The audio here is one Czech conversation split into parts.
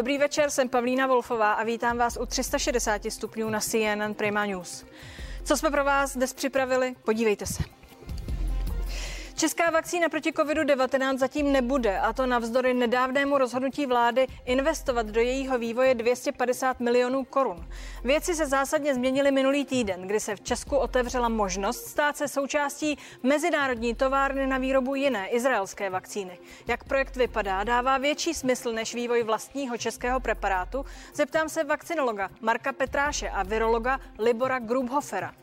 Dobrý večer, jsem Pavlína Wolfová a vítám vás u 360 stupňů na CNN Prima News. Co jsme pro vás dnes připravili? Podívejte se. Česká vakcína proti COVID-19 zatím nebude, a to navzdory nedávnému rozhodnutí vlády investovat do jejího vývoje 250 milionů korun. Věci se zásadně změnily minulý týden, kdy se v Česku otevřela možnost stát se součástí mezinárodní továrny na výrobu jiné izraelské vakcíny. Jak projekt vypadá, dává větší smysl než vývoj vlastního českého preparátu? Zeptám se vakcinologa Marka Petráše a virologa Libora Grubhofera.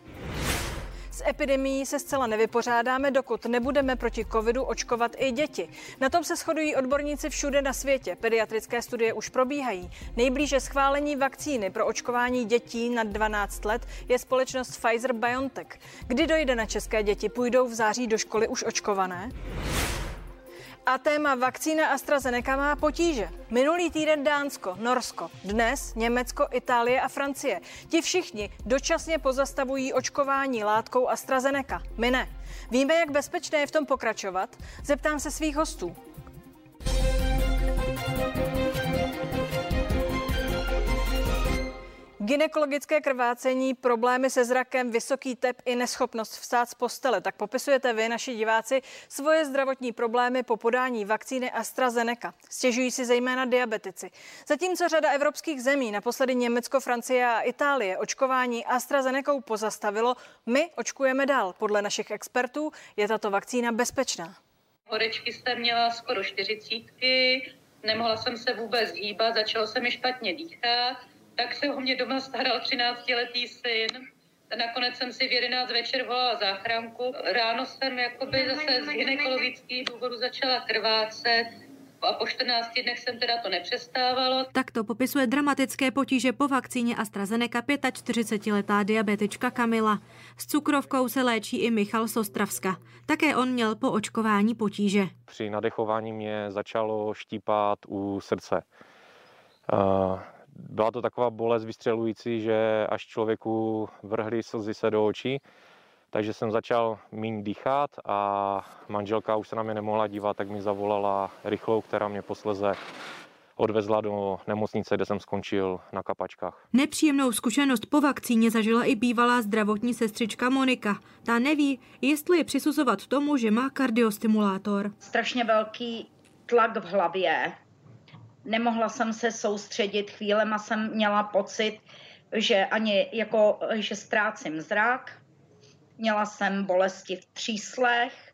S epidemií se zcela nevypořádáme, dokud nebudeme proti covidu očkovat i děti. Na tom se shodují odborníci všude na světě. Pediatrické studie už probíhají. Nejblíže schválení vakcíny pro očkování dětí nad 12 let je společnost Pfizer BioNTech. Kdy dojde na české děti? Půjdou v září do školy už očkované? A téma vakcína AstraZeneca má potíže. Minulý týden Dánsko, Norsko, dnes Německo, Itálie a Francie. Ti všichni dočasně pozastavují očkování látkou AstraZeneca. My ne. Víme, jak bezpečné je v tom pokračovat? Zeptám se svých hostů. Ginekologické krvácení, problémy se zrakem, vysoký tep i neschopnost vstát z postele. Tak popisujete vy, naši diváci, svoje zdravotní problémy po podání vakcíny AstraZeneca. Stěžují si zejména diabetici. Zatímco řada evropských zemí, naposledy Německo, Francie a Itálie, očkování AstraZeneca pozastavilo, my očkujeme dál. Podle našich expertů je tato vakcína bezpečná. Horečky jsem měla skoro čtyřicítky, nemohla jsem se vůbec hýbat, začalo se mi špatně dýchat tak se o mě doma staral 13-letý syn. Nakonec jsem si v 11 večer volala záchranku. Ráno jsem jakoby zase z gynekologických důvodů začala krvácet a po 14 dnech jsem teda to nepřestávalo. Takto popisuje dramatické potíže po vakcíně AstraZeneca 45-letá diabetička Kamila. S cukrovkou se léčí i Michal Sostravska. Také on měl po očkování potíže. Při nadechování mě začalo štípat u srdce. Uh, byla to taková bolest vystřelující, že až člověku vrhly slzy se do očí, takže jsem začal méně dýchat a manželka už se na mě nemohla dívat, tak mi zavolala rychlou, která mě posleze odvezla do nemocnice, kde jsem skončil na kapačkách. Nepříjemnou zkušenost po vakcíně zažila i bývalá zdravotní sestřička Monika. Ta neví, jestli je přisuzovat tomu, že má kardiostimulátor. Strašně velký tlak v hlavě, nemohla jsem se soustředit, chvílema jsem měla pocit, že ani jako, že ztrácím zrak. Měla jsem bolesti v tříslech,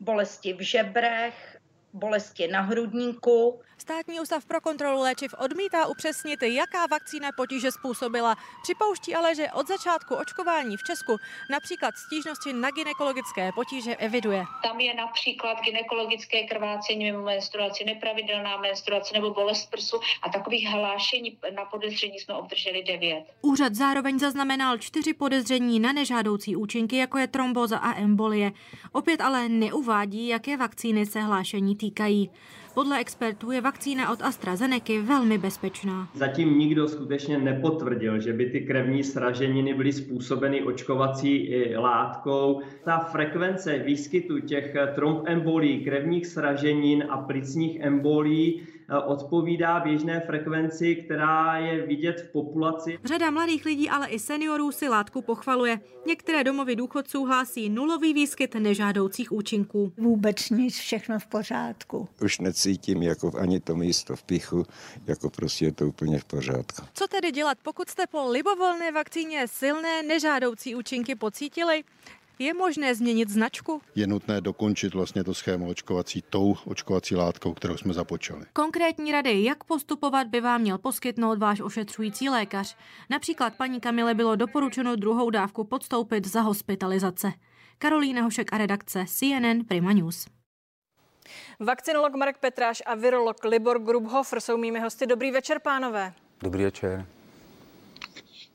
bolesti v žebrech, bolesti na hrudníku. Státní ústav pro kontrolu léčiv odmítá upřesnit, jaká vakcína potíže způsobila. Připouští ale, že od začátku očkování v Česku například stížnosti na ginekologické potíže eviduje. Tam je například ginekologické krvácení mimo menstruaci, nepravidelná menstruace nebo bolest prsu a takových hlášení na podezření jsme obdrželi devět. Úřad zároveň zaznamenal čtyři podezření na nežádoucí účinky, jako je tromboza a embolie. Opět ale neuvádí, jaké vakcíny se hlášení týkají. Podle expertů je vakcína od AstraZeneca velmi bezpečná. Zatím nikdo skutečně nepotvrdil, že by ty krevní sraženiny byly způsobeny očkovací látkou. Ta frekvence výskytu těch trombembolí, krevních sraženin a plicních embolí Eh, odpovídá běžné frekvenci, která je vidět v populaci. Řada mladých lidí, ale i seniorů si látku pochvaluje. Některé domovy důchodců hlásí nulový výskyt nežádoucích účinků. Vůbec nic, všechno v pořádku. Už necítím jako ani to místo v pichu, jako prostě je to úplně v pořádku. Co tedy dělat, pokud jste po libovolné vakcíně silné nežádoucí účinky pocítili? Je možné změnit značku? Je nutné dokončit vlastně to schéma očkovací tou očkovací látkou, kterou jsme započali. Konkrétní rady, jak postupovat, by vám měl poskytnout váš ošetřující lékař. Například paní Kamile bylo doporučeno druhou dávku podstoupit za hospitalizace. Karolína Hošek a redakce CNN Prima News. Vakcinolog Marek Petráš a virolog Libor Grubhofer jsou mými hosty. Dobrý večer, pánové. Dobrý večer.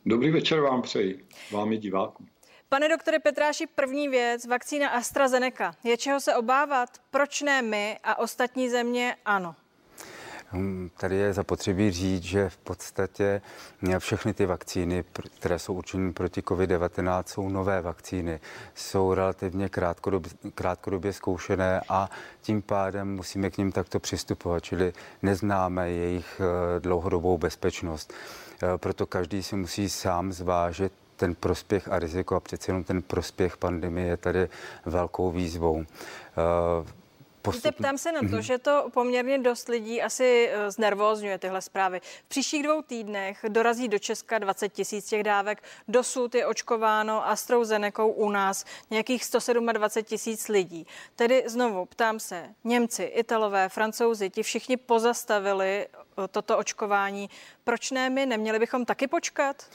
Dobrý večer vám přeji, vám i divákům. Pane doktore Petráši, první věc, vakcína AstraZeneca. Je čeho se obávat? Proč ne my a ostatní země ano? Hm, tady je zapotřebí říct, že v podstatě všechny ty vakcíny, které jsou určeny proti COVID-19, jsou nové vakcíny. Jsou relativně krátkodobě, krátkodobě zkoušené a tím pádem musíme k ním takto přistupovat, čili neznáme jejich eh, dlouhodobou bezpečnost. Eh, proto každý si musí sám zvážit ten prospěch a riziko a přece jenom ten prospěch pandemie je tady velkou výzvou. Eh, Postup... Ptám se na to, mm-hmm. že to poměrně dost lidí asi eh, znervózňuje tyhle zprávy. V příštích dvou týdnech dorazí do Česka 20 tisíc těch dávek. Dosud je očkováno AstraZeneca u nás nějakých 127 tisíc lidí. Tedy znovu ptám se, Němci, Italové, Francouzi, ti všichni pozastavili eh, toto očkování. Proč ne my? Neměli bychom taky počkat?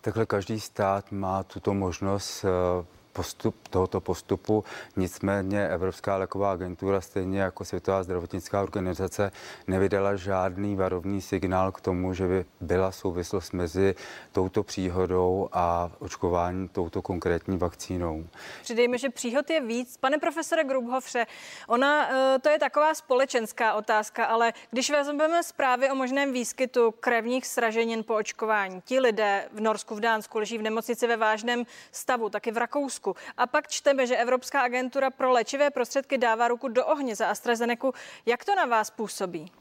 Takhle každý stát má tuto možnost eh, postup tohoto postupu. Nicméně Evropská léková agentura, stejně jako Světová zdravotnická organizace, nevydala žádný varovný signál k tomu, že by byla souvislost mezi touto příhodou a očkování touto konkrétní vakcínou. Přidejme, že příhod je víc. Pane profesore Grubhofře, ona eh, to je taková společenská otázka, ale když vezmeme zprávy o možném výskytu krevních sraženin po očkování, ti lidé v Norsku, v Dánsku leží v nemocnici ve vážném stavu, taky v Rakousku, Rakousku. A pak čteme, že Evropská agentura pro léčivé prostředky dává ruku do ohně za AstraZeneca. Jak to na vás působí?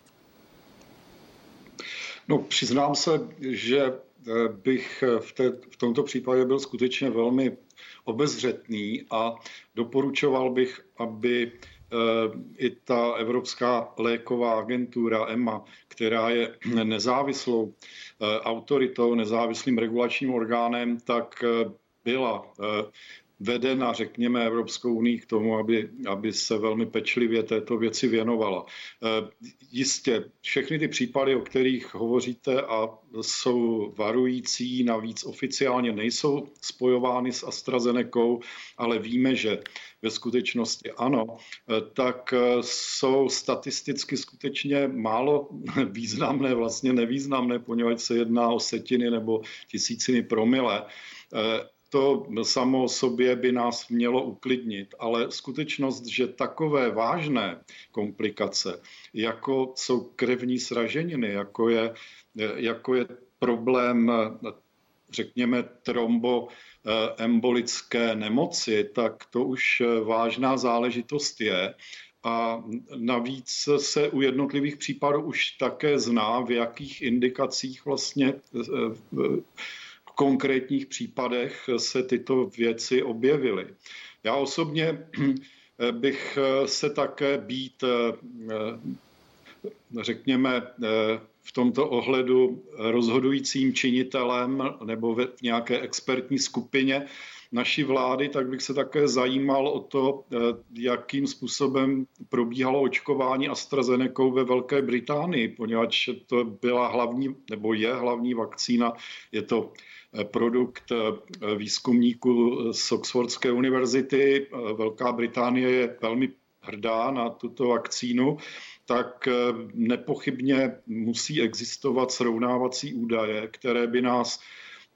No, přiznám se, že eh, bych eh, v, té, v tomto případě byl skutečně velmi obezřetný a doporučoval bych, aby eh, i ta Evropská léková agentura EMA, která je nezávislou autoritou, nezávislým regulačním orgánem, tak byla vedena, řekněme, Evropskou unii k tomu, aby, aby se velmi pečlivě této věci věnovala. E, jistě, všechny ty případy, o kterých hovoříte a jsou varující, navíc oficiálně nejsou spojovány s AstraZeneca, ale víme, že ve skutečnosti ano, e, tak e, jsou statisticky skutečně málo významné, vlastně nevýznamné, poněvadž se jedná o setiny nebo tisíciny promile to samo o sobě by nás mělo uklidnit, ale skutečnost, že takové vážné komplikace, jako jsou krevní sraženiny, jako je, jako je problém, řekněme, tromboembolické nemoci, tak to už vážná záležitost je. A navíc se u jednotlivých případů už také zná, v jakých indikacích vlastně konkrétních případech se tyto věci objevily. Já osobně bych se také být, řekněme, v tomto ohledu rozhodujícím činitelem nebo v nějaké expertní skupině naší vlády, tak bych se také zajímal o to, jakým způsobem probíhalo očkování AstraZeneca ve Velké Británii, poněvadž to byla hlavní, nebo je hlavní vakcína, je to produkt eh, výzkumníků z Oxfordské univerzity. Eh, Velká Británie je velmi hrdá na tuto vakcínu, tak eh, nepochybně musí existovat srovnávací údaje, které by nás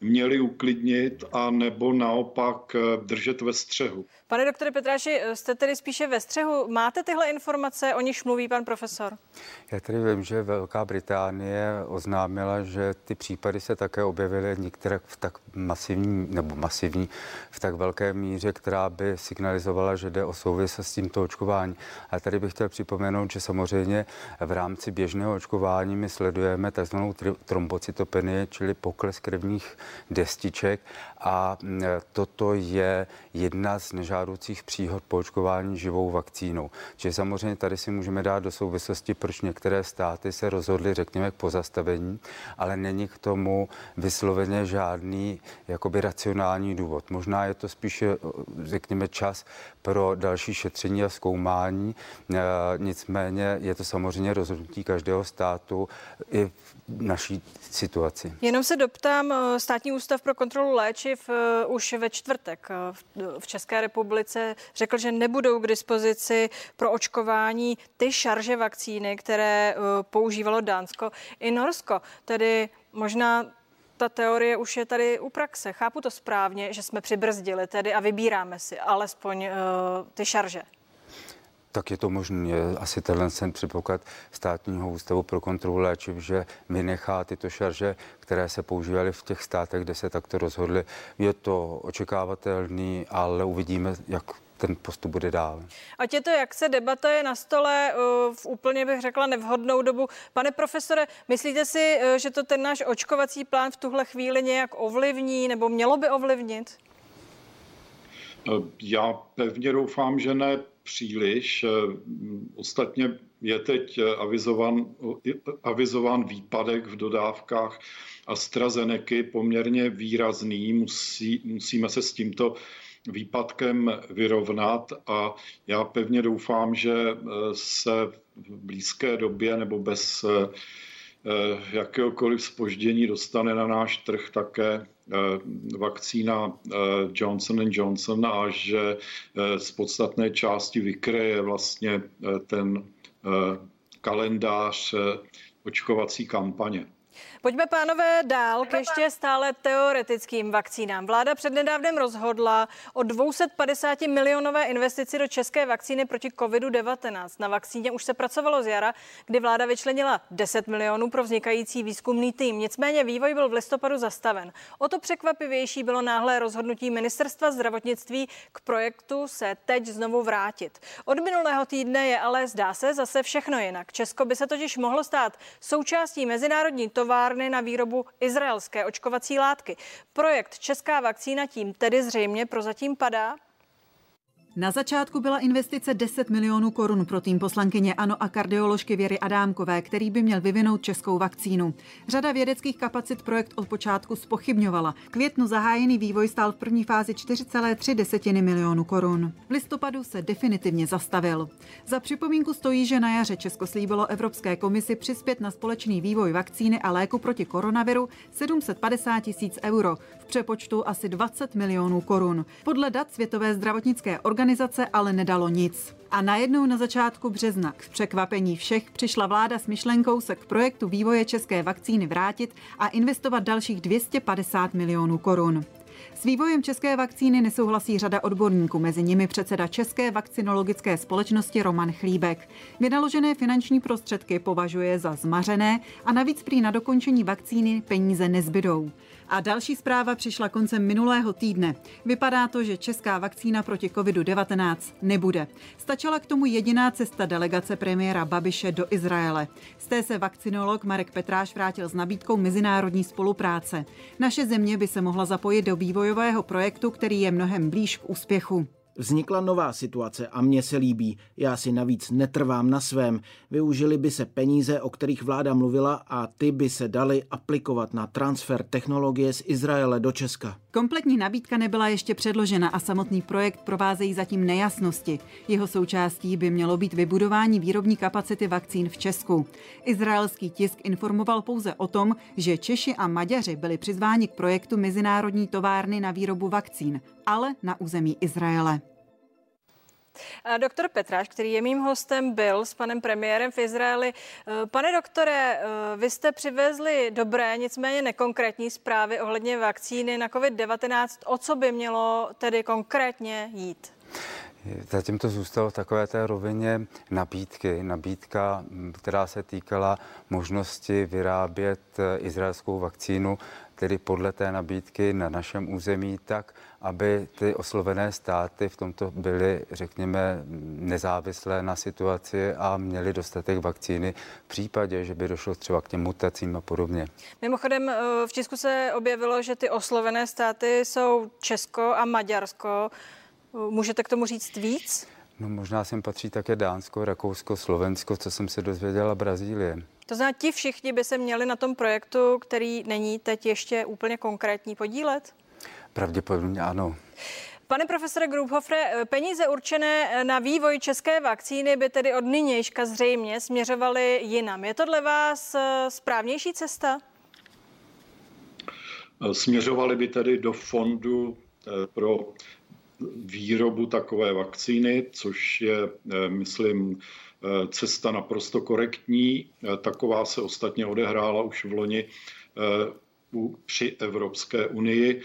měli uklidnit a nebo naopak držet ve střehu. Pane doktore Petráši, jste tedy spíše ve střehu. Máte tyhle informace, o nichž mluví pan profesor? Já tedy vím, že Velká Británie oznámila, že ty případy se také objevily některé v tak masivní, nebo masivní, v tak velké míře, která by signalizovala, že jde o souvislost s tímto očkování. A tady bych chtěl připomenout, že samozřejmě v rámci běžného očkování my sledujeme tzv. trombocytopenii, čili pokles krevních destiček a toto je jedna z nežádoucích příhod po očkování živou vakcínou. Čili samozřejmě tady si můžeme dát do souvislosti, proč některé státy se rozhodly, řekněme, k pozastavení, ale není k tomu vysloveně žádný jakoby racionální důvod. Možná je to spíše, řekněme, čas pro další šetření a zkoumání. E, nicméně je to samozřejmě rozhodnutí každého státu i v naší situaci. Jenom se doptám, e, státní ústav pro kontrolu léčiv e, už ve čtvrtek v České republice řekl, že nebudou k dispozici pro očkování ty šarže vakcíny, které používalo Dánsko i Norsko. Tedy možná ta teorie už je tady u praxe. Chápu to správně, že jsme přibrzdili tedy a vybíráme si alespoň ty šarže. Tak je to možné. Asi tenhle ten předpoklad státního ústavu pro kontrolu léčiv, že mi nechá tyto šarže, které se používaly v těch státech, kde se takto rozhodli. Je to očekávatelný, ale uvidíme, jak ten postup bude dál. Ať je to, jak se debata je na stole uh, v úplně bych řekla nevhodnou dobu. Pane profesore, myslíte si, uh, že to ten náš očkovací plán v tuhle chvíli nějak ovlivní nebo mělo by ovlivnit? Já pevně doufám, že ne příliš. Ostatně je teď avizován, avizován výpadek v dodávkách AstraZeneca poměrně výrazný. Musí, musíme se s tímto výpadkem vyrovnat a já pevně doufám, že se v blízké době nebo bez jakéhokoliv spoždění dostane na náš trh také Eh, vakcína eh, Johnson Johnson a že eh, z podstatné části vykryje vlastně ten kalendář očkovací kampaně. Pojďme, pánové, dál k ještě stále teoretickým vakcínám. Vláda přednedávnem rozhodla o 250 milionové investici do české vakcíny proti COVID-19. Na vakcíně už se pracovalo z jara, kdy vláda vyčlenila 10 milionů pro vznikající výzkumný tým. Nicméně vývoj byl v listopadu zastaven. O to překvapivější bylo náhlé rozhodnutí ministerstva zdravotnictví k projektu se teď znovu vrátit. Od minulého týdne je ale zdá se zase všechno jinak. Česko by se totiž mohlo stát součástí mezinárodní továr továrny na výrobu izraelské očkovací látky. Projekt Česká vakcína tím tedy zřejmě prozatím padá. Na začátku byla investice 10 milionů korun pro tým poslankyně Ano a kardioložky Věry Adámkové, který by měl vyvinout českou vakcínu. Řada vědeckých kapacit projekt od počátku spochybňovala. Květnu zahájený vývoj stál v první fázi 4,3 desetiny milionů korun. V listopadu se definitivně zastavil. Za připomínku stojí, že na jaře Česko slíbilo Evropské komisi přispět na společný vývoj vakcíny a léku proti koronaviru 750 tisíc euro, v přepočtu asi 20 milionů korun. Podle dat Světové zdravotnické organizace organizace ale nedalo nic. A najednou na začátku března k překvapení všech přišla vláda s myšlenkou se k projektu vývoje české vakcíny vrátit a investovat dalších 250 milionů korun. S vývojem české vakcíny nesouhlasí řada odborníků, mezi nimi předseda České vakcinologické společnosti Roman Chlíbek. Vynaložené finanční prostředky považuje za zmařené a navíc prý na dokončení vakcíny peníze nezbydou. A další zpráva přišla koncem minulého týdne. Vypadá to, že česká vakcína proti COVID-19 nebude. Stačila k tomu jediná cesta delegace premiéra Babiše do Izraele. Z té se vakcinolog Marek Petráš vrátil s nabídkou mezinárodní spolupráce. Naše země by se mohla zapojit do vývojového projektu, který je mnohem blíž k úspěchu. Vznikla nová situace a mně se líbí. Já si navíc netrvám na svém. Využili by se peníze, o kterých vláda mluvila a ty by se daly aplikovat na transfer technologie z Izraele do Česka. Kompletní nabídka nebyla ještě předložena a samotný projekt provázejí zatím nejasnosti. Jeho součástí by mělo být vybudování výrobní kapacity vakcín v Česku. Izraelský tisk informoval pouze o tom, že Češi a Maďaři byli přizváni k projektu Mezinárodní továrny na výrobu vakcín, ale na území Izraele. Doktor Petráš, který je mým hostem, byl s panem premiérem v Izraeli. Eh, pane doktore, eh, vy jste přivezli dobré, nicméně nekonkrétní zprávy ohledně vakcíny na COVID-19. O co by mělo tedy konkrétně jít? Zatím to zůstalo v takové té rovině nabídky. Nabídka, která se týkala možnosti vyrábět eh, izraelskou vakcínu, tedy podle té nabídky na našem území, tak, aby ty oslovené státy v tomto byly, řekněme, nezávislé na situaci a měli dostatek vakcíny v případě, že by došlo třeba k těm mutacím a podobně. Mimochodem eh, v Česku se objevilo, že ty oslovené státy jsou Česko a Maďarsko. Můžete k tomu říct víc? No možná sem patří také Dánsko, Rakousko, Slovensko, co jsem se dozvěděla, Brazílie. To znamená, ti všichni by se měli na tom projektu, který není teď ještě úplně konkrétní, podílet? Pravděpodobně ano. Pane profesore Grubhofre, peníze určené na vývoj české vakcíny by tedy od nynějška zřejmě směřovaly jinam. Je to dle vás eh, správnější cesta? Směřovaly by tedy do fondu eh, pro výrobu takové vakcíny, což je, eh, myslím, cesta naprosto korektní. Taková se ostatně odehrála už v loni při Evropské unii.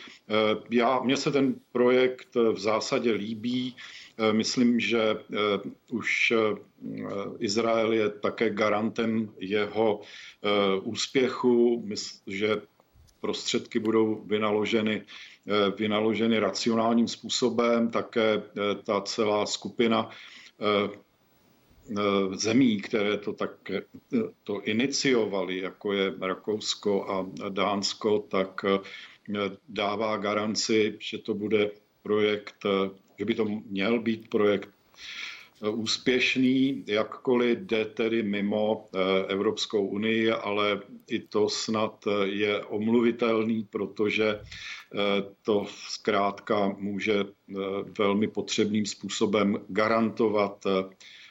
Já, mně se ten projekt v zásadě líbí. Myslím, že už Izrael je také garantem jeho úspěchu, že prostředky budou vynaloženy, vynaloženy racionálním způsobem. Také ta celá skupina Eh, zemí, které to tak eh, to iniciovali, jako je Rakousko a Dánsko, tak eh, dává garanci, že to bude projekt, že by to měl být projekt úspěšný, jakkoliv jde tedy mimo Evropskou unii, ale i to snad je omluvitelný, protože to zkrátka může velmi potřebným způsobem garantovat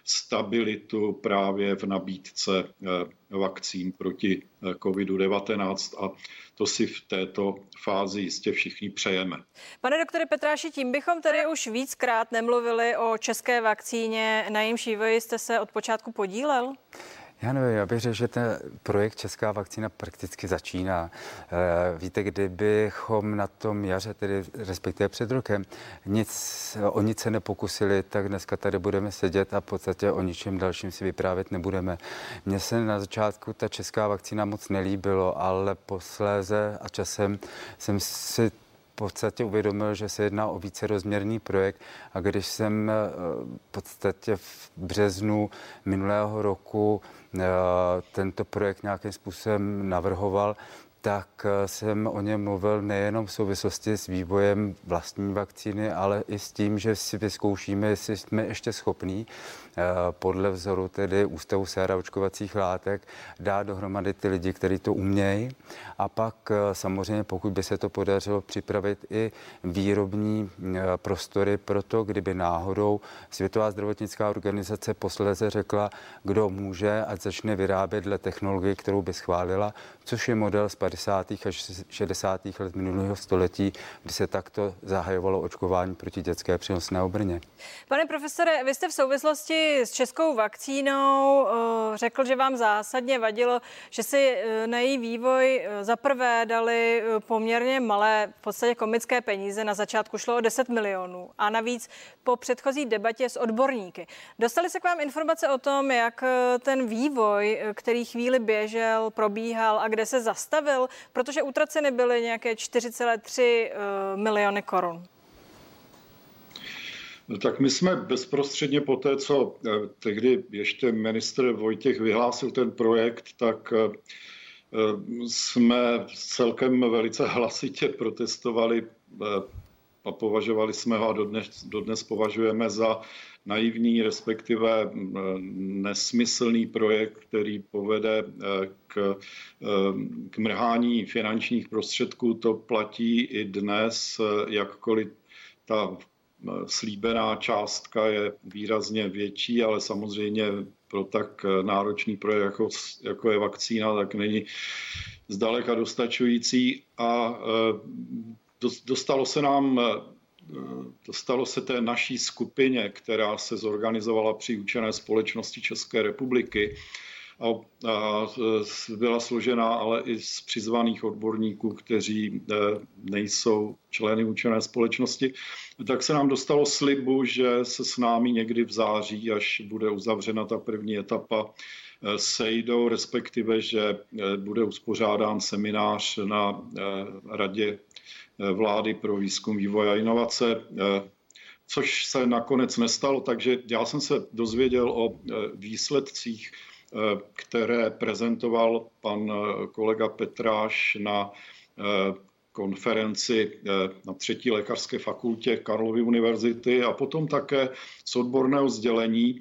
stabilitu právě v nabídce eh, vakcín proti eh, COVID-19 a to si v této fázi jistě všichni přejeme. Pane doktore Petráši, tím bychom tady už víckrát nemluvili o české vakcíně, na jejímž vývoji jste se od počátku podílel? Já nevím, já bych řekl, že ten projekt Česká vakcína prakticky začíná. Eh, víte, kdybychom na tom jaře, tedy respektive před rokem, nic, o nic se nepokusili, tak dneska tady budeme sedět a v podstatě o ničem dalším si vyprávět nebudeme. Mně se na začátku ta česká vakcína moc nelíbilo, ale posléze a časem jsem si podstatě uvědomil, že se jedná o vícerozměrný projekt a když jsem eh, v podstatě v březnu minulého roku tento projekt nějakým způsobem navrhoval, tak eh, jsem o něm mluvil nejenom v souvislosti s vývojem vlastní vakcíny, ale i s tím, že si vyzkoušíme, jestli jsme ještě schopní. Eh, podle vzoru tedy Ústavu séra očkovacích látek dát dohromady ty lidi, kteří to umějí. A pak eh, samozřejmě, pokud by se to podařilo připravit i výrobní eh, prostory pro to, kdyby náhodou Světová zdravotnická organizace posledně řekla, kdo může, ať začne vyrábět dle technologie, kterou by schválila, což je model z 50. až 60. let minulého století, kdy se takto zahajovalo očkování proti dětské přenosné obrně. Pane profesore, vy jste v souvislosti s českou vakcínou eh, řekl, že vám zásadně vadilo, že si eh, na její vývoj eh, zaprvé dali poměrně malé, v podstatě komické peníze. Na začátku šlo o 10 milionů a navíc po předchozí debatě s odborníky. Dostali se k vám informace o tom, jak ten vývoj, který chvíli běžel, probíhal a kde se zastavil, protože utraceny byly nějaké 4,3 miliony korun. No tak my jsme bezprostředně po té, co eh, tehdy ještě ministr Vojtěch vyhlásil ten projekt, tak eh, eh, jsme celkem velice hlasitě protestovali a považovali jsme ho a dodnes, dodnes považujeme za naivní, respektive nesmyslný projekt, který povede k, k mrhání finančních prostředků. To platí i dnes, jakkoliv ta slíbená částka je výrazně větší, ale samozřejmě pro tak náročný projekt, jako, jako je vakcína, tak není zdaleka dostačující. A e, dostalo se nám dostalo se té naší skupině, která se zorganizovala při učené společnosti České republiky, a, a byla složená ale i z přizvaných odborníků, kteří e, nejsou členy učené společnosti, tak se nám dostalo slibu, že se s námi někdy v září, až bude uzavřena ta první etapa, e, sejdou, respektive, že e, bude uspořádán seminář na Radě vlády pro výzkum, vývoj a inovace, což se nakonec nestalo, takže já jsem se dozvěděl o výsledcích které prezentoval pan eh, kolega Petráš na eh, konferenci na třetí lékařské fakultě Karlovy univerzity a potom také z odborného sdělení,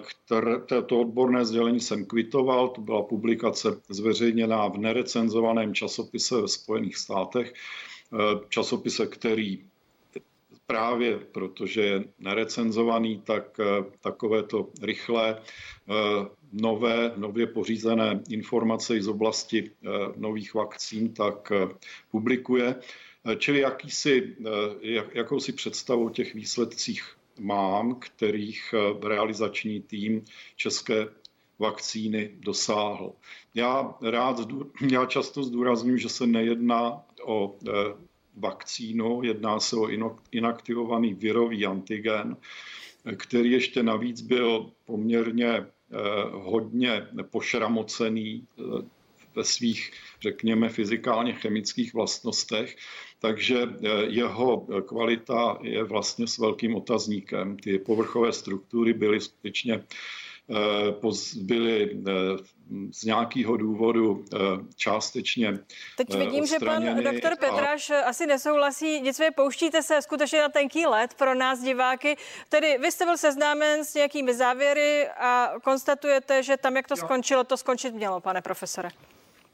které, to odborné sdělení jsem kvitoval, to byla publikace zveřejněná v nerecenzovaném časopise ve Spojených státech, časopise, který právě protože je nerecenzovaný, tak takovéto rychlé nové, nově pořízené informace z oblasti eh, nových vakcín, tak eh, publikuje. Eh, čili jakýsi, jakousi představu o těch výsledcích mám, kterých realizační tým České vakcíny dosáhl. Já rád, já často zdůraznuju, že se nejedná o vakcínu, jedná se o inaktivovaný virový antigen, který ještě navíc byl poměrně hodně pošramocený ve svých, řekněme, fyzikálně chemických vlastnostech, takže eh, jeho kvalita je vlastně s velkým otazníkem. Ty povrchové struktury byly skutečně eh, byly eh, z nějakého důvodu částečně Teď vidím, že pan doktor Petráš a... asi nesouhlasí, nicméně pouštíte se skutečně na tenký let pro nás diváky. Tedy vy jste byl seznámen s nějakými závěry a konstatujete, že tam, jak to skončilo, to skončit mělo, pane profesore.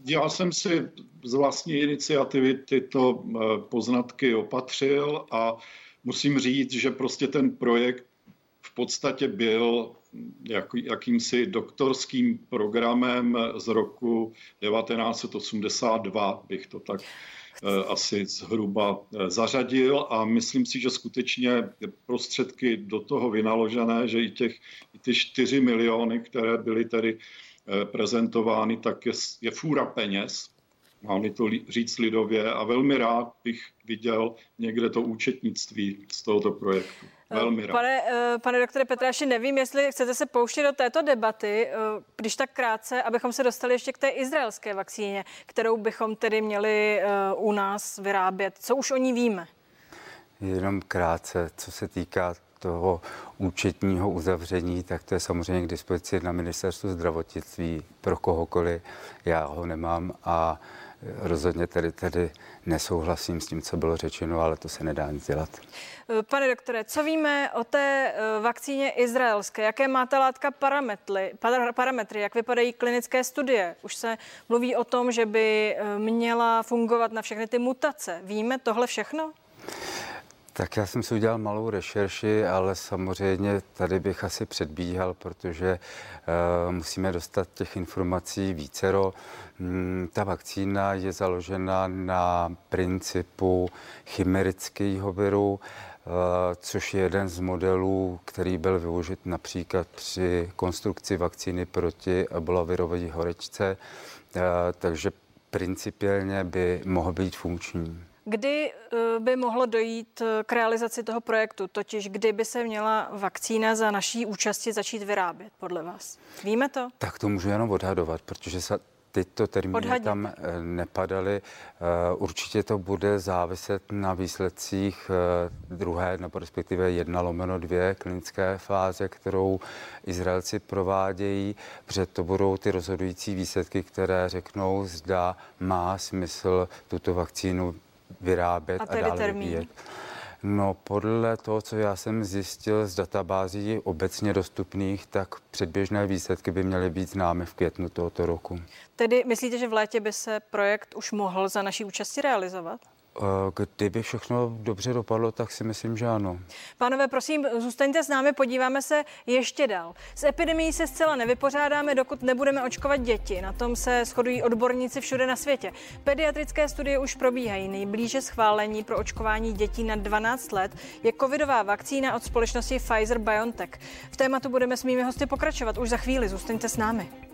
Já jsem si z vlastní iniciativy tyto eh, poznatky opatřil a musím říct, že prostě ten projekt v podstatě byl jak, jakýmsi doktorským programem z roku 1982, bych to tak eh, asi zhruba eh, zařadil a myslím si, že skutečně prostředky do toho vynaložené, že i, těch, i ty 4 miliony, které byly tedy Eh, prezentovány, tak je, je fůra peněz, mám to říct lidově, a velmi rád bych viděl někde to účetnictví z tohoto projektu. Eh, velmi rád. Pane, eh, pane doktore Petráši, nevím, jestli chcete se pouštět do této debaty, když tak krátce, abychom se dostali ještě k té izraelské vakcíně, kterou bychom tedy měli u nás vyrábět. Co už o ní víme? Jenom krátce, co se týká toho účetního uzavření, tak to je samozřejmě k dispozici na ministerstvu zdravotnictví pro kohokoliv. Já ho nemám a rozhodně tedy, tedy nesouhlasím s tím, co bylo řečeno, ale to se nedá nic dělat. Pane doktore, co víme o té eh, vakcíně izraelské? Jaké máte látka parametry, parametry? Jak vypadají klinické studie? Už se mluví o tom, že by eh, měla fungovat na všechny ty mutace. Víme tohle všechno? Tak já jsem si udělal malou rešerši, ale samozřejmě tady bych asi předbíhal, protože uh, musíme dostat těch informací vícero. Hmm, ta vakcína je založena na principu chimerického viru, uh, což je jeden z modelů, který byl využit například při konstrukci vakcíny proti ebolavirové horečce, uh, takže principiálně by mohl být funkční. Kdy eh, by mohlo dojít eh, k realizaci toho projektu, totiž kdy by se měla vakcína za naší účasti začít vyrábět, podle vás? Víme to? Tak to můžu jenom odhadovat, protože se tyto termíny Odhadně. tam eh, nepadaly. Určitě to bude záviset na výsledcích druhé, nebo respektive jedna lomeno dvě klinické fáze, kterou Izraelci provádějí, protože to budou ty rozhodující výsledky, které řeknou, zda má smysl tuto vakcínu vyrábět a, a dále termín. vyvíjet. No podle toho, co já jsem zjistil z databází obecně dostupných, tak předběžné výsledky by měly být známy v květnu tohoto roku. Tedy myslíte, že v létě by se projekt už mohl za naší účasti realizovat? Eh, kdyby všechno dobře dopadlo, tak si myslím, že ano. Pánové, prosím, zůstaňte s námi, podíváme se ještě dál. S epidemií se zcela nevypořádáme, dokud nebudeme očkovat děti. Na tom se shodují odborníci všude na světě. Pediatrické studie už probíhají. Nejblíže schválení pro očkování dětí na 12 let je covidová vakcína od společnosti Pfizer BioNTech. V tématu budeme s mými hosty pokračovat už za chvíli. Zůstaňte s námi.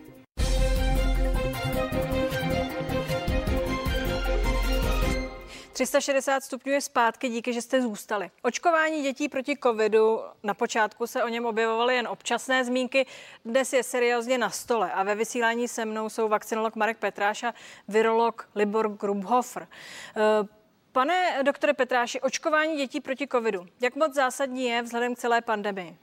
360 stupňů je zpátky, díky, že jste zůstali. Očkování dětí proti covidu, na počátku se o něm objevovaly jen občasné zmínky, dnes je seriózně na stole a ve vysílání se mnou jsou vakcinolog Marek Petráš a virolog Libor Grubhofer. Eh, pane doktore Petráši, očkování dětí proti covidu, jak moc zásadní je vzhledem k celé pandemii?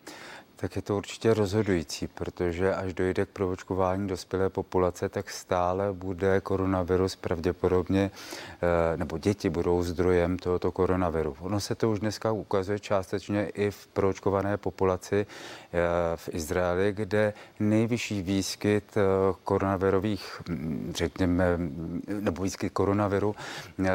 Tak je to určitě rozhodující, protože až dojde k proočkování dospělé populace, tak stále bude koronavirus pravděpodobně, eh, nebo děti budou zdrojem tohoto koronaviru. Ono se to už dneska ukazuje částečně i v proočkované populaci eh, v Izraeli, kde nejvyšší výskyt eh, koronavirových, hm, řekněme, nebo výskyt koronaviru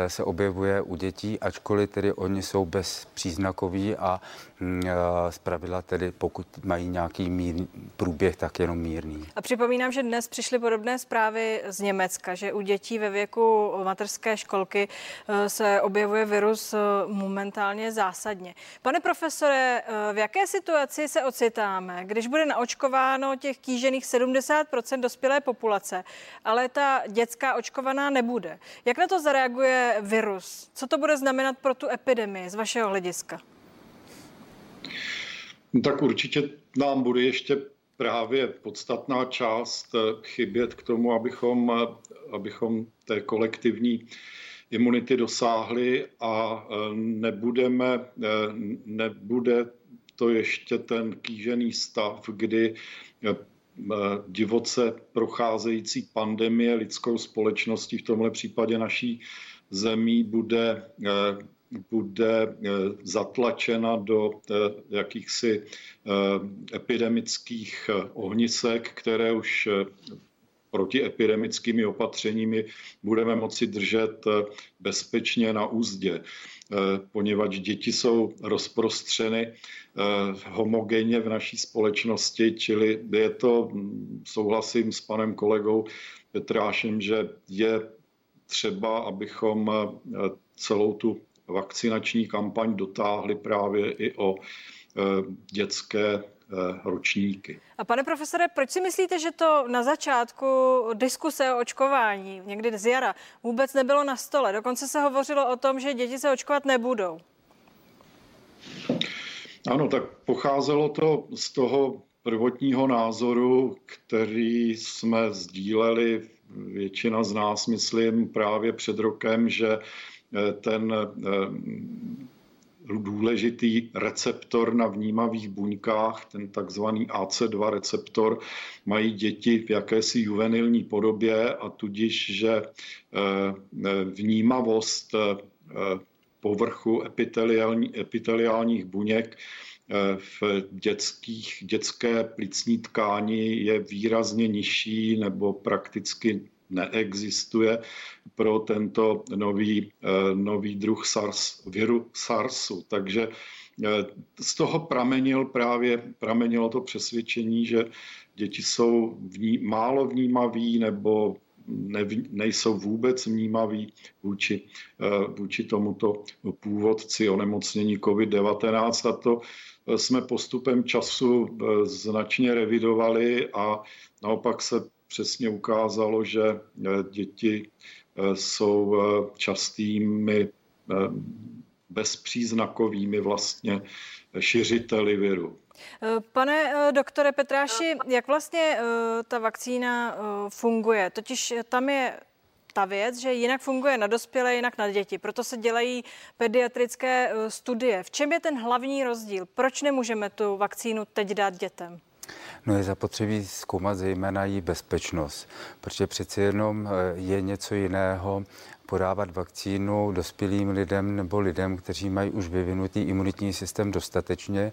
se objevuje u dětí, ačkoliv tedy oni jsou bezpříznakoví a hm, zpravidla tedy pokud mají nějaký mír, průběh, tak jenom mírný. A připomínám, že dnes přišly podobné zprávy z Německa, že u dětí ve věku mateřské školky eh, se objevuje virus eh, momentálně zásadně. Pane profesore, v jaké situaci se ocitáme, když bude naočkováno těch kýžených 70% dospělé populace, ale ta dětská očkovaná nebude? Jak na to zareaguje virus? Co to bude znamenat pro tu epidemii z vašeho hlediska? No tak určitě nám bude ještě právě podstatná část chybět k tomu, abychom, abychom té kolektivní imunity dosáhli a nebudeme, nebude to ještě ten kýžený stav, kdy divoce procházející pandemie lidskou společností, v tomhle případě naší zemí, bude bude eh, zatlačena do eh, jakýchsi eh, epidemických ohnisek, které už protiepidemickými opatřeními budeme moci držet bezpečně na úzdě, poněvadž děti jsou rozprostřeny homogenně v naší společnosti, čili je to, hm, souhlasím s panem kolegou Petrášem, že je třeba, abychom celou tu vakcinační kampaň dotáhli právě i o e, dětské e, ročníky. A pane profesore, proč si myslíte, že to na začátku diskuse o očkování, někdy z jara, vůbec nebylo na stole? Dokonce se hovořilo o tom, že děti se očkovat nebudou. Ano, tak pocházelo to z toho prvotního názoru, který jsme sdíleli většina z nás, myslím, právě před rokem, že Eh, ten eh, důležitý receptor na vnímavých buňkách, ten takzvaný AC2 receptor, mají děti v jakési juvenilní podobě a tudíž, že eh, vnímavost povrchu epiteliální, epiteliálních buněk v dětských, dětské plicní tkáni je výrazně nižší nebo prakticky neexistuje pro tento nový, eh, nový druh SARS, viru SARSu. Takže eh, z toho pramenil právě, pramenilo to přesvědčení, že děti jsou vní, málo vnímaví nebo ne, nejsou vůbec vnímaví vůči, eh, vůči tomuto původci onemocnění COVID-19 a to jsme postupem času značně revidovali a naopak se přesně ukázalo, že eh, děti eh, jsou eh, častými bezpříznakovými vlastně šiřiteli viru. Pane doktore Petráši, jak vlastně ta vakcína funguje? Totiž tam je ta věc, že jinak funguje na dospělé, jinak na děti. Proto se dělají pediatrické studie. V čem je ten hlavní rozdíl? Proč nemůžeme tu vakcínu teď dát dětem? No je zapotřebí zkoumat zejména její bezpečnost, protože přeci jenom eh, je něco jiného podávat vakcínu dospělým lidem nebo lidem, kteří mají už vyvinutý imunitní systém dostatečně,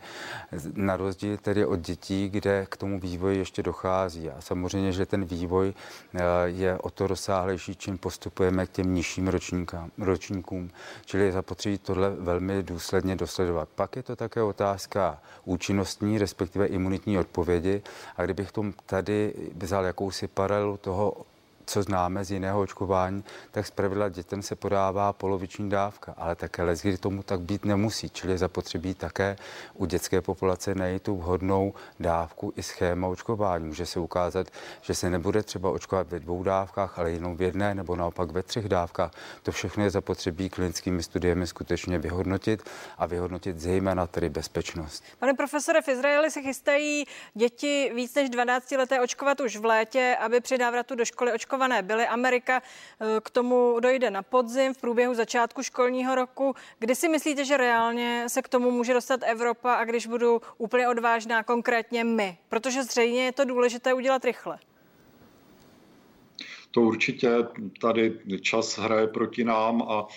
na rozdíl tedy od dětí, kde k tomu vývoji ještě dochází. A samozřejmě, že ten vývoj eh, je o to rozsáhlejší, čím postupujeme k těm nižším ročníkám, ročníkům. Čili je zapotřebí tohle velmi důsledně dosledovat. Pak je to také otázka účinnostní, respektive imunitní odpovědi. A kdybych tom tady vzal jakousi paralelu toho co známe z jiného očkování, tak zpravidla dětem se podává poloviční dávka, ale také kdy tomu tak být nemusí, čili je zapotřebí také u dětské populace najít tu vhodnou dávku i schéma očkování. Může se ukázat, že se nebude třeba očkovat ve dvou dávkách, ale jenom v jedné nebo naopak ve třech dávkách. To všechno je zapotřebí klinickými studiemi skutečně vyhodnotit a vyhodnotit zejména tedy bezpečnost. Pane profesore, v Izraeli se chystají děti víc než 12 leté očkovat už v létě, aby při návratu do školy očkovat očkované byly. Amerika eh, k tomu dojde na podzim v průběhu začátku školního roku. Kdy si myslíte, že reálně se k tomu může dostat Evropa a když budu úplně odvážná, konkrétně my? Protože zřejmě je to důležité udělat rychle. To určitě tady čas hraje proti nám a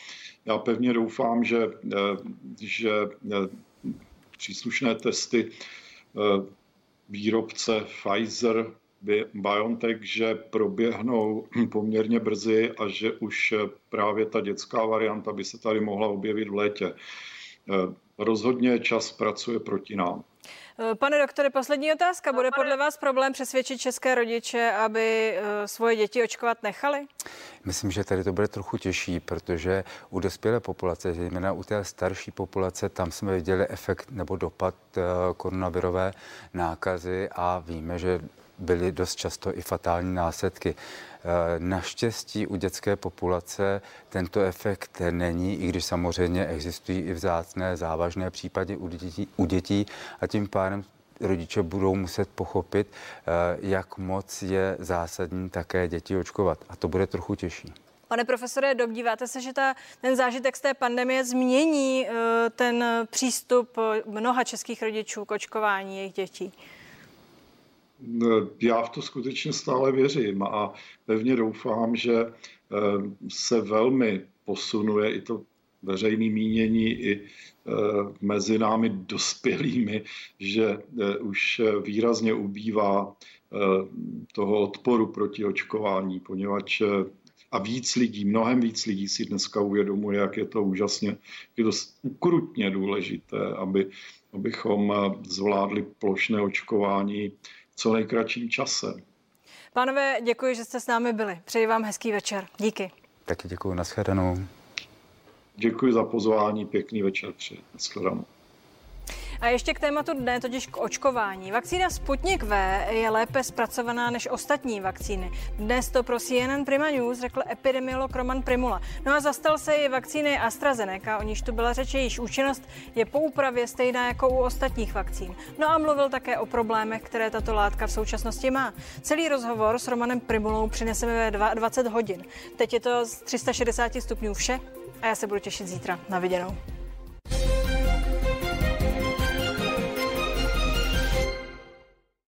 já pevně doufám, že, eh, že eh, příslušné testy výrobce Pfizer BioNTech, že proběhnou poměrně brzy a že už právě ta dětská varianta by se tady mohla objevit v létě. Eh, rozhodně čas pracuje proti nám. Pane doktore, poslední otázka. Bude podle vás problém přesvědčit české rodiče, aby eh, svoje děti očkovat nechali? Myslím, že tady to bude trochu těžší, protože u dospělé populace, zejména u té starší populace, tam jsme viděli efekt nebo dopad eh, koronavirové nákazy a víme, že byly dost často i fatální následky. Eh, naštěstí u dětské populace tento efekt není, i když samozřejmě existují i vzácné závažné případy u dětí, u dětí a tím pádem rodiče budou muset pochopit, eh, jak moc je zásadní také děti očkovat. A to bude trochu těžší. Pane profesore, domníváte se, že ta, ten zážitek z té pandemie změní eh, ten přístup mnoha českých rodičů k očkování jejich dětí? Já v to skutečně stále věřím a pevně doufám, že eh, se velmi posunuje i to veřejné mínění i eh, mezi námi dospělými, že eh, už výrazně ubývá toho odporu proti očkování, poněvadž a víc lidí, mnohem víc lidí si dneska uvědomuje, jak je to úžasně, jak je to ukrutně důležité, aby, abychom zvládli plošné očkování co nejkratším čase. Pánové, děkuji, že jste s námi byli. Přeji vám hezký večer. Díky. Taky děkuji, nashledanou. Děkuji za pozvání, pěkný večer přeji. Nashledanou. A ještě k tématu dne, totiž k očkování. Vakcína Sputnik V je lépe zpracovaná než ostatní vakcíny. Dnes to pro CNN Prima News řekl epidemiolog Roman Primula. No a zastal se i vakcíny AstraZeneca, o níž tu byla řeč, jejíž účinnost je po úpravě stejná jako u ostatních vakcín. No a mluvil také o problémech, které tato látka v současnosti má. Celý rozhovor s Romanem Primulou přineseme ve 20 hodin. Teď je to z 360 stupňů vše a já se budu těšit zítra. Na viděnou.